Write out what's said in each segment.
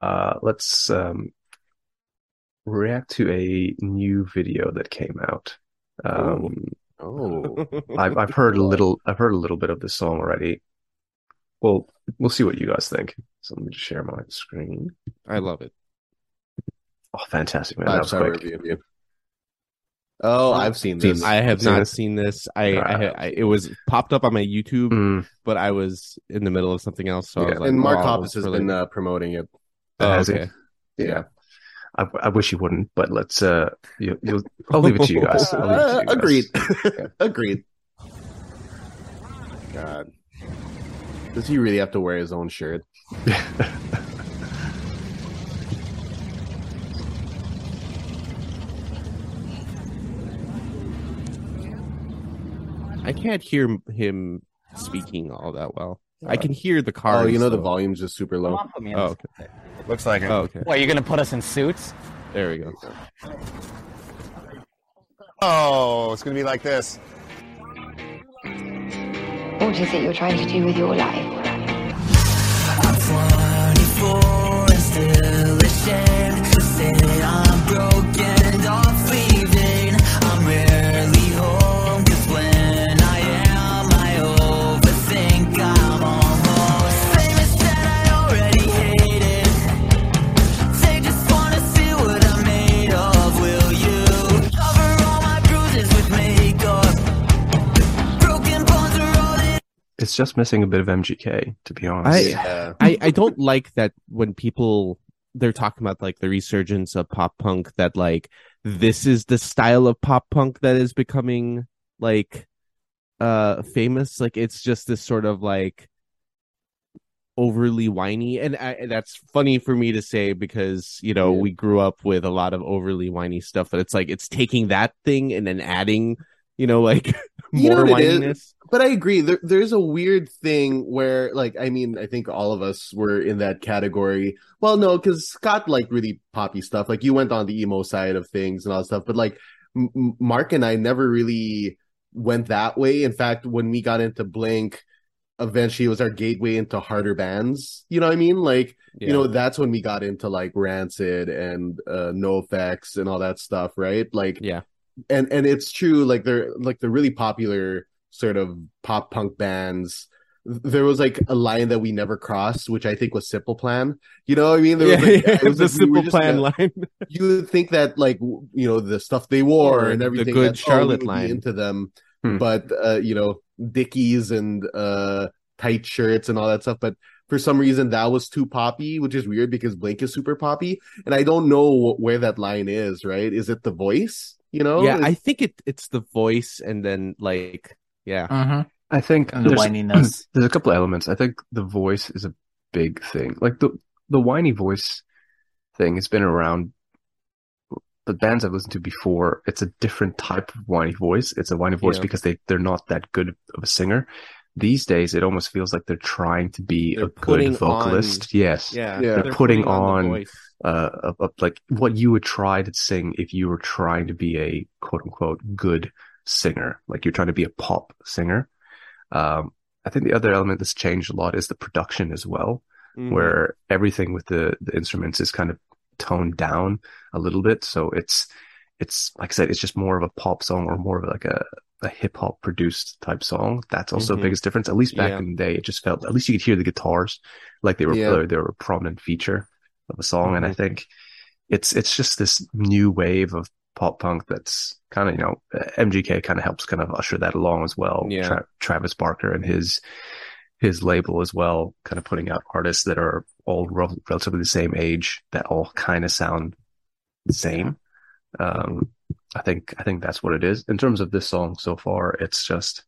Uh, let's um, react to a new video that came out. Um, Oh, I've I've heard a little I've heard a little bit of this song already. Well, we'll see what you guys think. So let me just share my screen. I love it. Oh, fantastic, man! That was quick. review. Oh, I've seen Seen this. I have Seen not it? seen this. I, I, Uh, I it was popped up on my YouTube, Mm, but I was in the middle of something else, so I Yeah, was like, and Mark oh, Hoppus has for been uh, promoting it. Oh, has it? okay. yeah. I, I wish you wouldn't, but let's uh, you, you'll, I'll leave it to you guys. I'll leave it to you guys. agreed. agreed. God, does he really have to wear his own shirt? I can't hear him speaking all that well. I can hear the car. Oh, you know the volume's just super Come low. on, put me in Oh, this. Looks like it. Oh, okay. What, you're gonna put us in suits? There we go. Oh, it's gonna be like this. What is it you're trying to do with your life? It's just missing a bit of MGK, to be honest. I- Yeah. I, I don't like that when people they're talking about like the resurgence of pop punk that like this is the style of pop punk that is becoming like uh famous like it's just this sort of like overly whiny and, I, and that's funny for me to say because you know Yeah. we grew up with a lot of overly whiny stuff but it's like it's taking that thing and then adding you know like You know more what it is? whininess But I agree. There, there's a weird thing where, like, I mean, I think all of us were in that category. Well, no, because Scott liked really poppy stuff. Like, you went on the emo side of things and all that stuff. But like, M- Mark and I never really went that way. In fact, when we got into Blink, eventually it was our gateway into harder bands. You know what I mean? Like, Yeah. you know, that's when we got into like Rancid and uh, NOFX and all that stuff, right? Like, yeah and and it's true like they're like the really popular sort of pop punk bands. There was like a line that we never crossed which i think was simple plan. You know what i mean? There yeah, like, yeah, it was the like simple just plan gonna- line. You would think that like you know the stuff they wore and everything, the good Charlotte we line. into them. Hmm. but uh you know dickies and uh tight shirts and all that stuff. But for some reason that was too poppy which is weird because blink is super poppy. And i don't know where that line is right? Is it the voice you know yeah Is- i think it it's the voice and then like yeah Mm-hmm. I think And the there's, whininess. there's a couple of elements. I think the voice is a big thing. Like the the whiny voice thing has been around. The bands I've listened to before, it's a different type of whiny voice. It's a whiny voice Yeah. because they they're not that good of a singer. These days, it almost feels like they're trying to be They're a good putting vocalist. Yes, yeah Yeah. They're putting the on- voice. Uh, of, of like what you would try to sing if you were trying to be a quote unquote good singer, like you're trying to be a pop singer. Um, I think the other element that's changed a lot is the production as well, Mhm. where everything with the, the instruments is kind of toned down a little bit. So it's, it's like I said, it's just more of a pop song or more of like a, a hip hop produced type song. That's also Mhm. the biggest difference. At least back Yeah. in the day, it just felt, at least you could hear the guitars like they were, Yeah. they were a prominent feature of a song. And I Mhm. think it's, it's just this new wave of pop punk that's kind of, you know, MGK kind of helps kind of usher that along as well. Yeah. Tra- Travis Barker and his, his label as well, kind of putting out artists that are all rel- relatively the same age that all kind of sound the same. Um, I think, I think that's what it is. In terms of this song so far, it's just,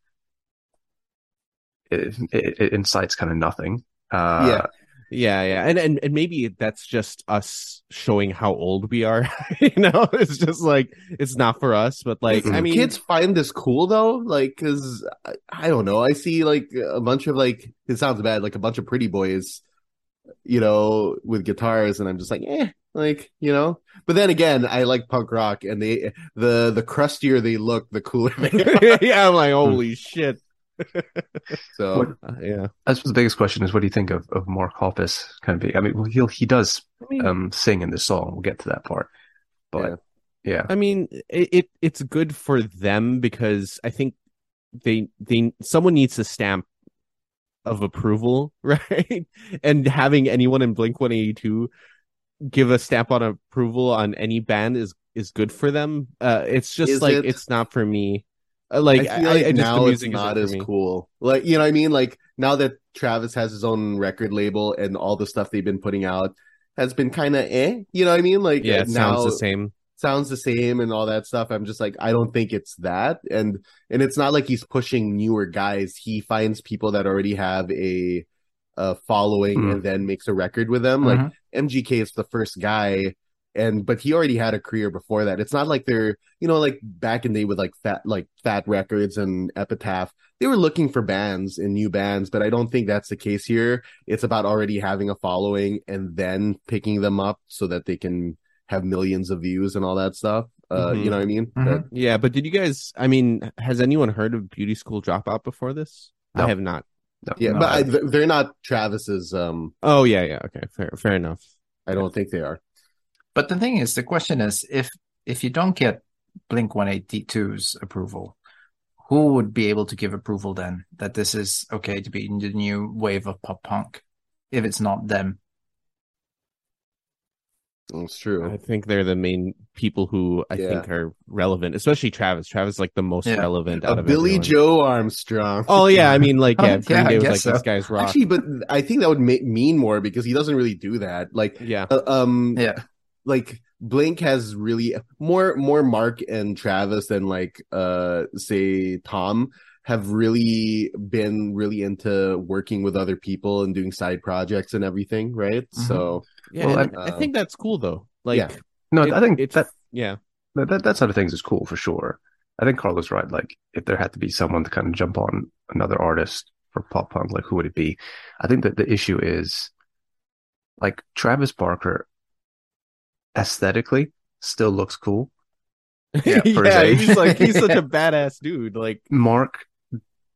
it, it, it incites kind of nothing. Uh, Yeah. Yeah yeah. And, and and maybe that's just us showing how old we are you know? It's just like it's not for us but like i mean kids find this cool though like because I, I don't know. I see like a bunch of like it sounds bad like a bunch of pretty boys you know with guitars and i'm just like eh like you know? But then again i like punk rock and they the the crustier they look the cooler they are. Yeah i'm like holy shit So What- Uh, yeah. I suppose the biggest question is, what do you think of, of Mark Hoppus kind of being? I mean, well, he he does um sing in this song. We'll get to that part, but yeah, I mean, it, it it's good for them because I think they they someone needs a stamp of approval, right? And having anyone in Blink One Eighty Two give a stamp on approval on any band is is good for them. Uh, it's just Is like it? it's not for me. Uh, Like I like I, I just, now it's not as me. cool. Like you know what I mean? Like now that Travis has his own record label and all the stuff they've been putting out has been kind of eh. You know what I mean? Like Yeah, uh, it now sounds the same. sounds the same and all that stuff. I'm just like, I don't think it's that. And and it's not like he's pushing newer guys. He finds people that already have a a following Mhm. and then makes a record with them. Like MGK is the first guy and but he already had a career before that. It's not like they're you know like back in the day with like fat like Fat Wreck Chords and Epitaph. They were looking for bands and new bands, but I don't think that's the case here. It's about already having a following and then picking them up so that they can have millions of views and all that stuff. Uh, Mhm. you know what I mean? Mhm. That- Yeah, but did you guys? I mean, has anyone heard of Beauty School Dropout before this? No. I have not. No, yeah, no, but I- I, they're not Travis's. Um, Oh yeah, yeah. Okay, fair, fair enough. I don't think they are. But the thing is, the question is, if if you don't get Blink 182's approval, who would be able to give approval then that this is okay to be in the new wave of pop punk? If it's not them, That's true. I think they're the main people who I Yeah. think are relevant, especially Travis. Travis is like the most Yeah. relevant A out of Billie everyone. Joe Armstrong. Oh yeah, I mean like yeah, Green yeah, I Day was like so. these guys rock. Actually, but I think that would ma- mean more because he doesn't really do that. Like, yeah, uh, um, yeah, like Blink has really more more Mark and Travis than like uh say Tom have really been really into working with other people and doing side projects and everything, right? So yeah. Well, and I- I, think that's cool though. Like, Yeah. no, it- I think it's that, yeah, that that that side of things is cool for sure. I think Carlos right. Like, if there had to be someone to kind of jump on another artist for pop punk, like who would it be? I think that the issue is like Travis Barker aesthetically still looks cool. yeah. his he's like he's such a badass dude. Like, Mark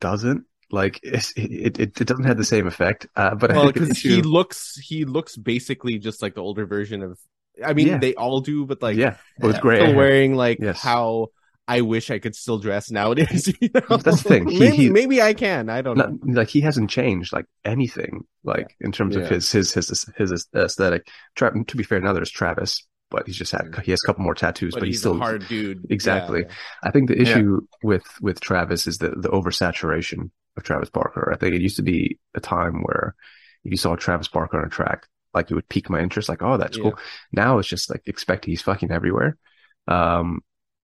doesn't. Like it, it, it doesn't have the same effect. Uh, but I well, think because he looks he looks basically just like the older version of. I mean, Yeah. they all do, but like yeah, with Yeah. gray still wearing like Yes. how I wish I could still dress nowadays. You know? That's the thing. He- maybe, he- maybe I can. I don't know. Like he hasn't changed like anything like in terms Yeah. of his his his his aesthetic. Tra- to be fair, now there's Travis, but he's just had he has a couple more tattoos, But, but, he's, he's still a hard dude. Exactly. Yeah, I think the Yeah. issue with with Travis is the the oversaturation of Travis Barker. I think it used to be a time where if you saw Travis Barker on a track, like it would pique my interest, like, oh, that's Yeah. cool. Now it's just like expect he's fucking everywhere. Um,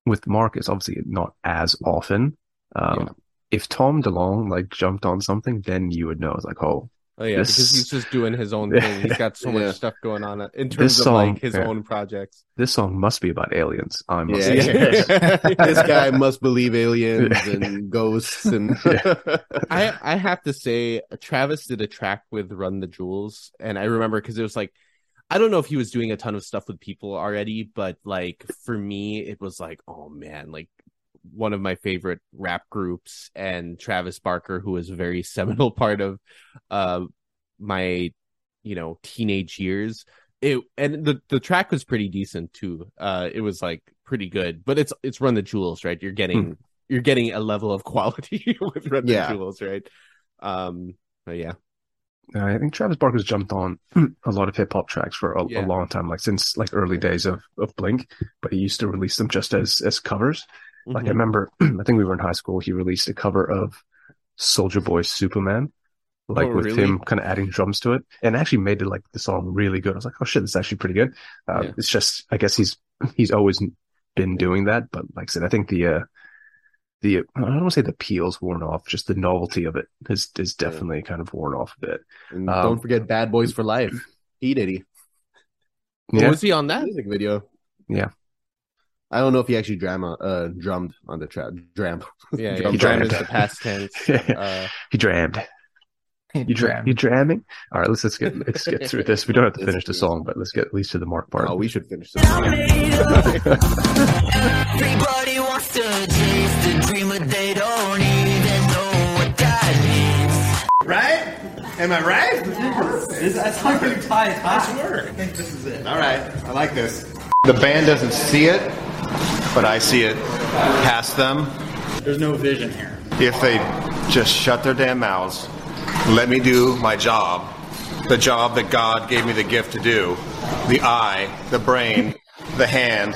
with Mark, it's obviously not as often. Um, Yeah. if Tom DeLonge like jumped on something, then you would know. It's like, oh, Oh yeah, This- because he's just doing his own thing. He's got so much Yeah. stuff going on in terms This of song- like his yeah. own projects. this song must be about aliens. I must Yeah. this guy must believe aliens and ghosts and I I have to say, Travis did a track with Run the Jewels, and I remember because it was like, I don't know if he was doing a ton of stuff with people already, but like for me, it was like, oh man, like one of my favorite rap groups, and Travis Barker, who was a very seminal part of uh my you know teenage years. It and the the track was pretty decent too. Uh, it was like pretty good, but it's it's Run the Jewels, right? You're getting you're getting a level of quality with Run the Yeah. Jewels, right? Um, but yeah, Uh, I think Travis Barker's jumped on a lot of hip hop tracks for a, Yeah. a long time, like since like early days of, of Blink, but he used to release them just as as covers. Like I Mhm. remember, I think we were in high school. He released a cover of Soulja Boy Superman, like Oh, with really? him kind of adding drums to it, and actually made it like the song really good. I was like, oh shit, this is actually pretty good. Um, Yeah. It's just, I guess he's he's always been doing that, but like I said, I think the uh, the I don't want to say the peel's worn off, just the novelty of it is is definitely kind of worn off a bit. And Um, don't forget Bad Boys for Life. P Diddy Yeah, was he on that? music video. Yeah. I don't know if he actually drama uh drummed on the track. Dram. Yeah, Drum yeah. Dram drummed. is the past tense. Uh, he drammed. He You dra- jammed. you dramming? All right, let's let's get let's get through this. We don't have to finish the song, but let's get at least to the mark part. Oh, we should finish this. song. Everybody wants to chase the dream, but they don't even know what that Am I right? That's how you tie it. Nice work. I think this is it. All right, I like this. The band doesn't see it, but I see it past them. There's no vision here. If they just shut their damn mouths, let me do my job, the job that God gave me the gift to do, the eye, the brain, the hand,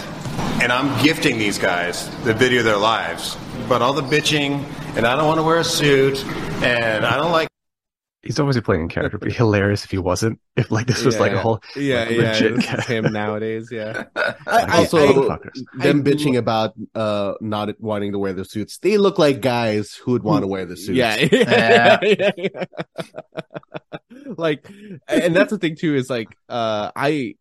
and I'm gifting these guys the video of their lives. But all the bitching, and I don't want to wear a suit, and I don't like He's obviously playing in character, but hilarious if he wasn't. If like this was like a whole yeah, like, yeah, legit this is him nowadays. Yeah, also, motherfuckers. them I- bitching about uh not wanting to wear the suits. They look like guys who would want to wear the suits. yeah, Yeah. yeah, yeah. like, and that's the thing too is like, uh, I,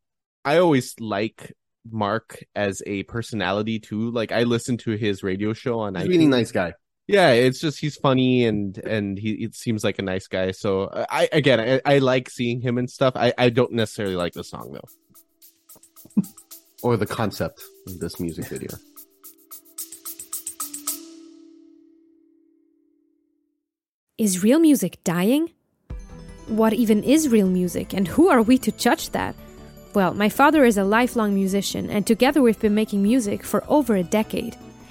I always like Mark as a personality too. Like, I listen to his radio show on. He's a really nice guy. Yeah, it's just he's funny and and he it seems like a nice guy. So uh, I again I, I like seeing him and stuff. I I don't necessarily like the song though. Or the concept of this music video. Is real music dying? What even is real music, and who are we to judge that? Well, my father is a lifelong musician, and together we've been making music for over a decade.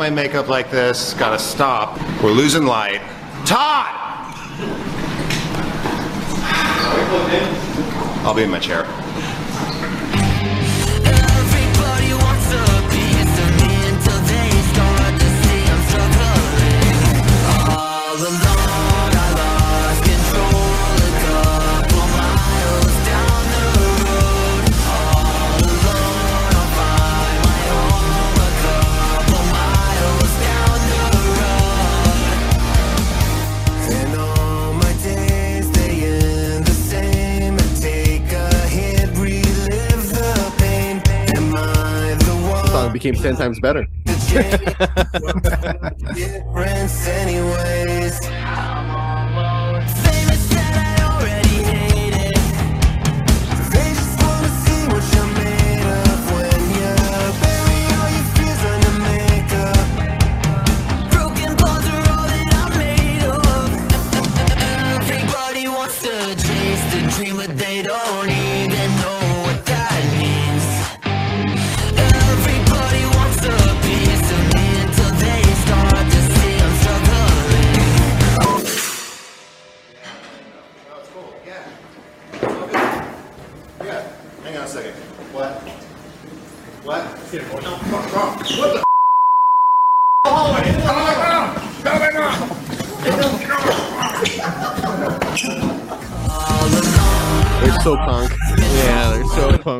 My makeup like this. Gotta stop. We're losing light. Todd! I'll be in my chair. Became ten times better.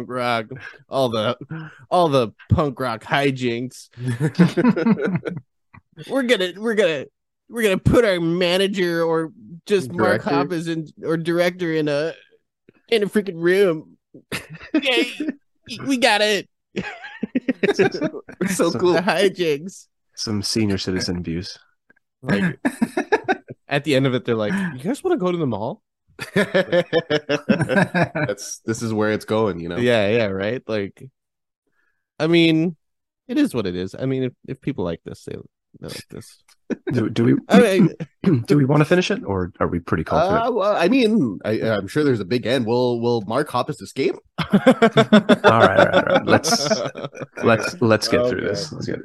punk rock. All the all the punk rock hijinks. we're gonna we're gonna we're gonna put our manager or just Mark Hoppus in or director in a in a freaking room. Yay, we got it. so cool. The hijinks. Some senior citizen views. Like at the end of it, they're like, "You guys want to go to the mall?" That's this is where it's going, you know. Yeah, yeah, right. Like, I mean, it is what it is. I mean, if, if people like this, they, they like this. Do, do we I mean, do we want to finish it, or are we pretty confident? Uh, well, I mean, I, I'm sure there's a big end. Will Will Mark Hoppus escape? all right, all right, all right. Let's let's let's get through this. Let's get.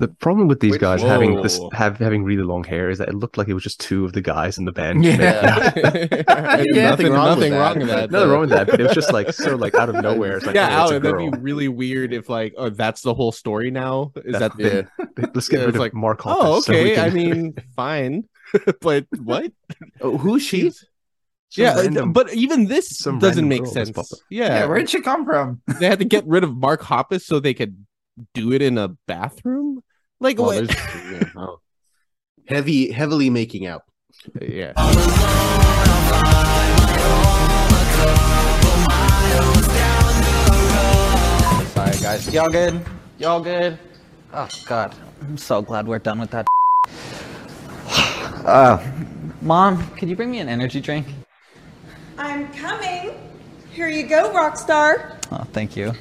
The problem with these Which- guys having this have having really long hair is that it looked like it was just two of the guys in the band. yeah, Yeah, nothing, nothing wrong nothing with wrong that. with that. Nothing wrong with that, but it was just like so like out of nowhere. It's like yeah, oh, it's that'd be really weird if like, oh, that's the whole story now. Is That's that Yeah. Let's get Yeah, rid of like, Mark Hoppus. Oh, so okay. can- I mean, fine, but what? Oh, who's she? Some yeah, random- but even this doesn't make sense. Yeah, Yeah, where'd she come from? they had to get rid of Mark Hoppus so they could do it in a bathroom. Like Oh, what? yeah, oh. Heavy, heavily making out. yeah. Sorry, guys. Y'all good? Y'all good? Oh, God. I'm so glad we're done with that. Uh, Mom, could you bring me an energy drink? I'm coming. Here you go, Rockstar. Oh, thank you.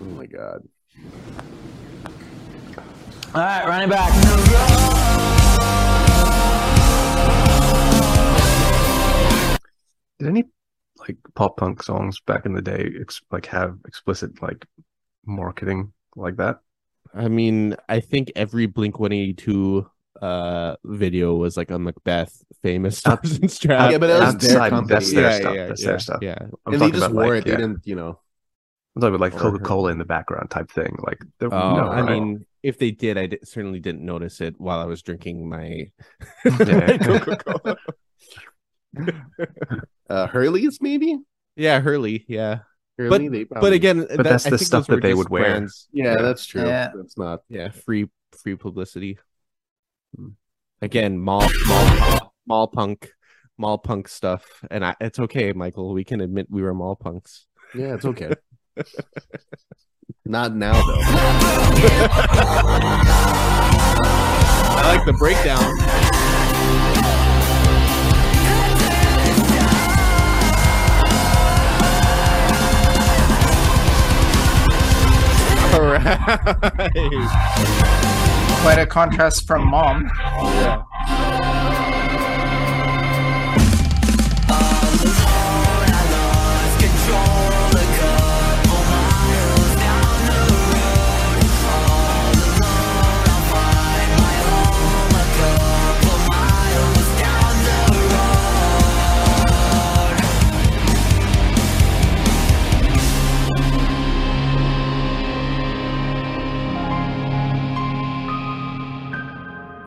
Oh my god. All right, running back. Did any like pop punk songs back in the day ex- like have explicit like marketing like that? I mean, I think every Blink 182 uh video was like a Macbeth famous stars and straps. yeah, but that was their company. that's their yeah, stuff. yeah, that's yeah, their stuff. Yeah. I'm and they just about, wore like, it. They didn't, you know. I'm talking about like Coca Cola in the background type thing. Like, there, Oh, no, I right? mean, if they did, I di- certainly didn't notice it while I was drinking my, my Coca-Cola. Uh, Hurley's maybe. yeah, Hurley. Yeah, Hurley, but they but again, But that's I the think stuff that they just would wear. brands- yeah, that's true. Yeah. That's not. yeah, free free publicity. Again, mall mall mall punk, mall punk stuff, and I, it's okay, Michael. We can admit we were mall punks. Yeah, it's okay. not now though. I like the breakdown. All right. Quite a contrast from mom.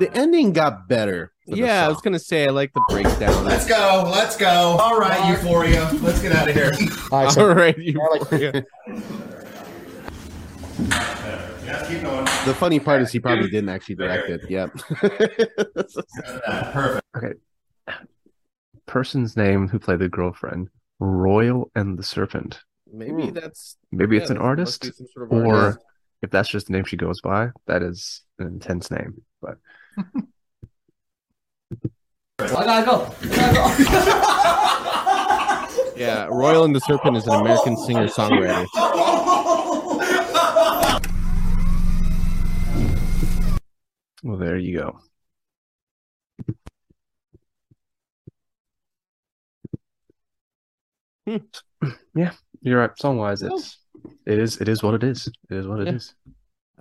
The ending got better. Yeah, I was gonna say I like the breakdown. Let's go. Let's go. All right, Euphoria. Let's get out of here. All right, you. Yeah, keep going. The funny part is he probably didn't actually direct it. Yep. Perfect. Okay. Person's name who played the girlfriend, Royal and the Serpent. Maybe Hmm. that's Maybe yeah, it's an that must be artist, sort of or artist. if that's just the name she goes by, that is an intense name. But I gotta go. yeah, Royal and the Serpent is an American singer songwriter. well, there you go. Hmm. yeah, you're right. Song wise, it's it is it is what it is. It is what it is. Yeah.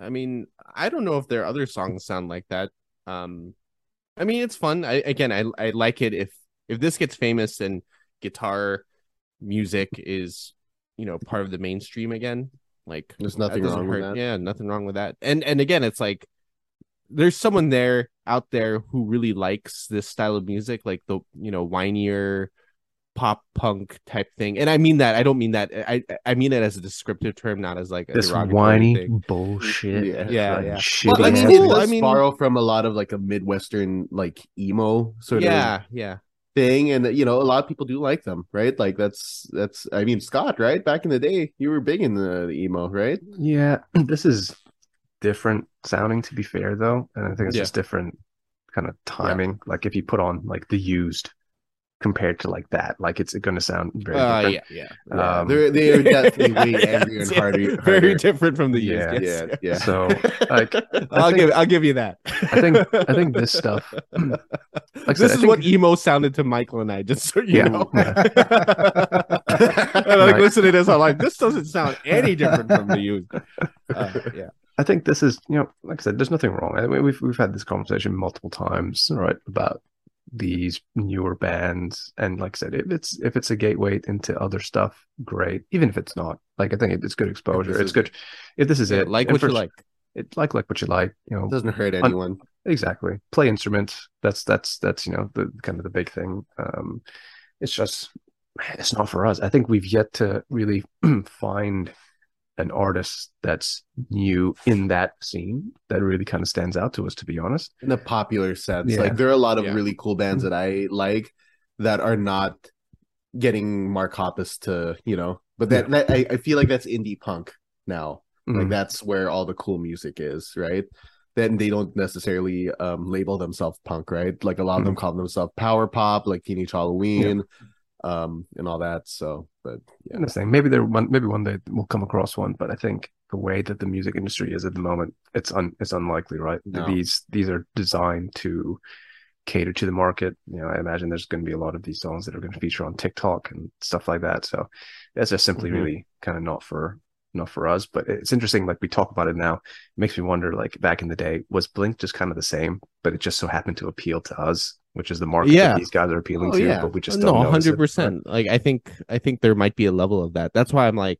I mean, I don't know if their other songs sound like that. Um, I mean, it's fun. I again, I I like it if if this gets famous and guitar music is you know part of the mainstream again. Like There's nothing wrong with that. Yeah, nothing wrong with that. And and again, it's like there's someone there out there who really likes this style of music, like the you know whinier pop punk type thing. And I mean that. I don't mean that. I I mean it as a descriptive term, not as like a This whiny thing. bullshit. Yeah. Yeah, yeah. shitty Well, I mean, ass- it cool. I mean- borrow from a lot of like a midwestern like emo sort of Yeah, yeah. thing, and you know a lot of people do like them, right? Like that's that's I mean Scott, right? Back in the day, you were big in the, the emo, right? Yeah, this is different sounding to be fair though, and I think it's Yeah. just different kind of timing. Like if you put on like the used compared to like that, like it's going to sound very Uh, different. yeah, yeah. Um, they're they're definitely way Yeah, angrier and yeah. harder. Very different from the Yeah, used. yes. yeah, yeah. So like I'll think- give I'll give you that. I think I think this stuff. Like said, this I is think- what emo sounded to Michael and I, just so you Yeah, know. yeah. and I like Right. listening to this, I'm like, this doesn't sound any different from the used. Uh, yeah. I think this is, you know, like I said, there's nothing wrong. I mean, we've we've had this conversation multiple times, right, about these newer bands, and like I said, if it's if it's a gateway into other stuff, great. Even if it's not, like I think it's good exposure. It's is- good if this is Yeah, it. like what you like. It like like what you like. You know, It doesn't hurt Un- anyone. exactly. Play instruments. That's that's that's you know the kind of the big thing. Um, it's just it's not for us. I think we've yet to really find an artist that's new in that scene that really kind of stands out to us, to be honest. in a popular sense. Yeah. Like there are a lot of Yeah. really cool bands that I like that are not getting Mark Hoppus to, you know, but that, that I, I feel like that's indie punk now. Like Mhm. that's where all the cool music is, right? Then they don't necessarily um label themselves punk, right? Like a lot of them call themselves power pop, like Teenage Halloween, um, and all that. So, but yeah, Interesting. Maybe there one maybe one day we'll come across one, but I think the way that the music industry is at the moment, it's un it's unlikely, right? No. These these are designed to cater to the market. You know, I imagine there's going to be a lot of these songs that are going to feature on TikTok and stuff like that. So that's just simply Mhm. really kind of not for not for us. But it's interesting, like we talk about it now, it makes me wonder, like back in the day, was Blink just kind of the same, but it just so happened to appeal to us, which is the market Yeah. that these guys are appealing Oh, to, yeah. but we just no, don't notice hundred right? percent. Like I think I think there might be a level of that. That's why I'm like,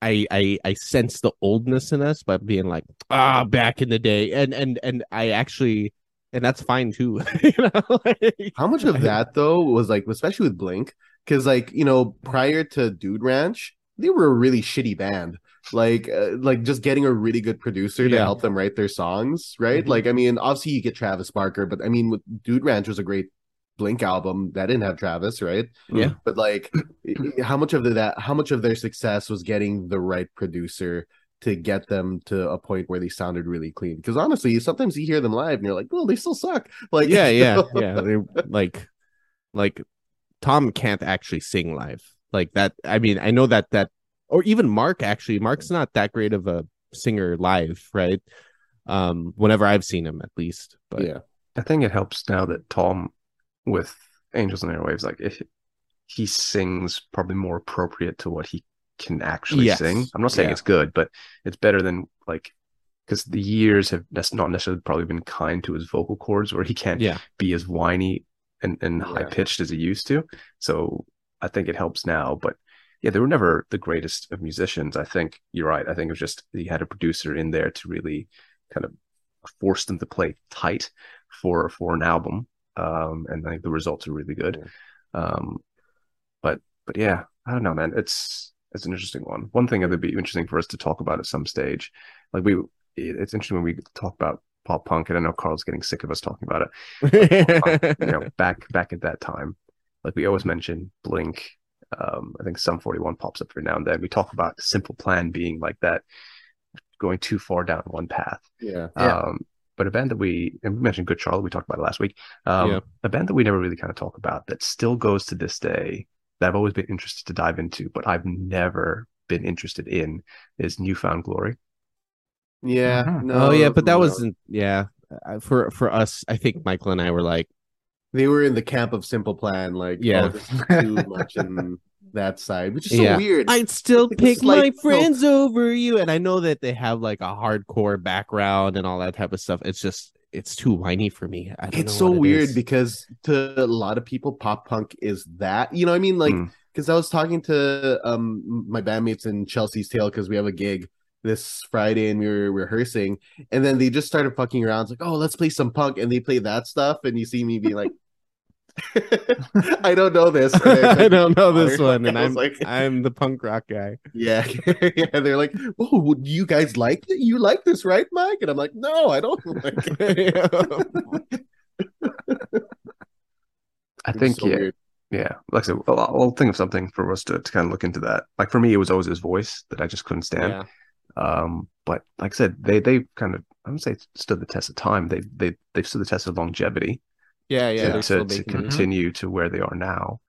I I I sense the oldness in us, by being like, ah, back in the day, and and and I actually, and that's fine too. you know, like, How much of that though was like, especially with Blink, because like you know, prior to Dude Ranch, they were a really shitty band. Like, uh, like just getting a really good producer to Yeah. help them write their songs, right? Mhm. Like, I mean, obviously you get Travis Barker, but I mean, Dude Ranch was a great Blink album that didn't have Travis, right? Yeah. But like, how much of the, that, how much of their success was getting the right producer? To get them to a point where they sounded really clean, because honestly, sometimes you hear them live and you're like, "Well, they still suck." Like, yeah, yeah, yeah. They're like, like Tom can't actually sing live like that. I mean, I know that that, or even Mark actually. Mark's not that great of a singer live, right? Um, whenever I've seen him, at least. But yeah. I think it helps now that Tom, with Angels and Airwaves, like if he sings probably more appropriate to what he can actually Yes. sing. I'm not saying Yeah. it's good, but it's better than like because the years have that's not necessarily probably been kind to his vocal cords, where he can't Yeah. be as whiny and, and high pitched as he used to. So I think it helps now, but. Yeah, they were never the greatest of musicians. I think you're right. I think it was just he had a producer in there to really kind of force them to play tight for for an album, um, and I think the results are really good. Um, but but yeah, I don't know, man. It's it's an interesting one. One thing that would be interesting for us to talk about at some stage, like we, it's interesting when we talk about pop punk, and I know Carl's getting sick of us talking about it. you know, back back at that time, like we always mention Blink. Um, I think Sum 41 pops up every now and then. We talk about Simple Plan being like that, going too far down one path. Yeah. Um, but a band that we and we mentioned Good Charlotte, we talked about it last week. Um, Yeah. a band that we never really kind of talk about that still goes to this day that I've always been interested to dive into, but I've never been interested in is New Found Glory. Yeah. Mhm. No, oh yeah, but that no. wasn't. Yeah, Uh, for for us, I think Michael and I were like, They were in the camp of Simple Plan, like, Yeah. oh, too much in that side, which is so Yeah. weird. I'd still Like pick slight- my no. friends over you. And I know that they have like a hardcore background and all that type of stuff. It's just it's too whiny for me. I don't it's know so it weird is. because to a lot of people, pop punk is that. You know, what I mean, like, Mm. because I was talking to um my bandmates in Chelsea's Tale because we have a gig this Friday and we were rehearsing, and then they just started fucking around. It's like, oh, let's play some punk, and they play that stuff, and you see me being like. I don't know this. And they're I don't know this one, and I was I'm like, I'm the punk rock guy. Yeah, yeah. They're like, "Oh, would you guys like it? You like this, right, Mike?" And I'm like, "No, I don't like it." I think so yeah, weird. yeah. Like I said, I'll, I'll think of something for us to, to kind of look into that. Like for me, it was always his voice that I just couldn't stand. Yeah. Um, but like I said, they they kind of I would say stood the test of time. They they they've stood the test of longevity Yeah, yeah. to, to, to continue to where they are now.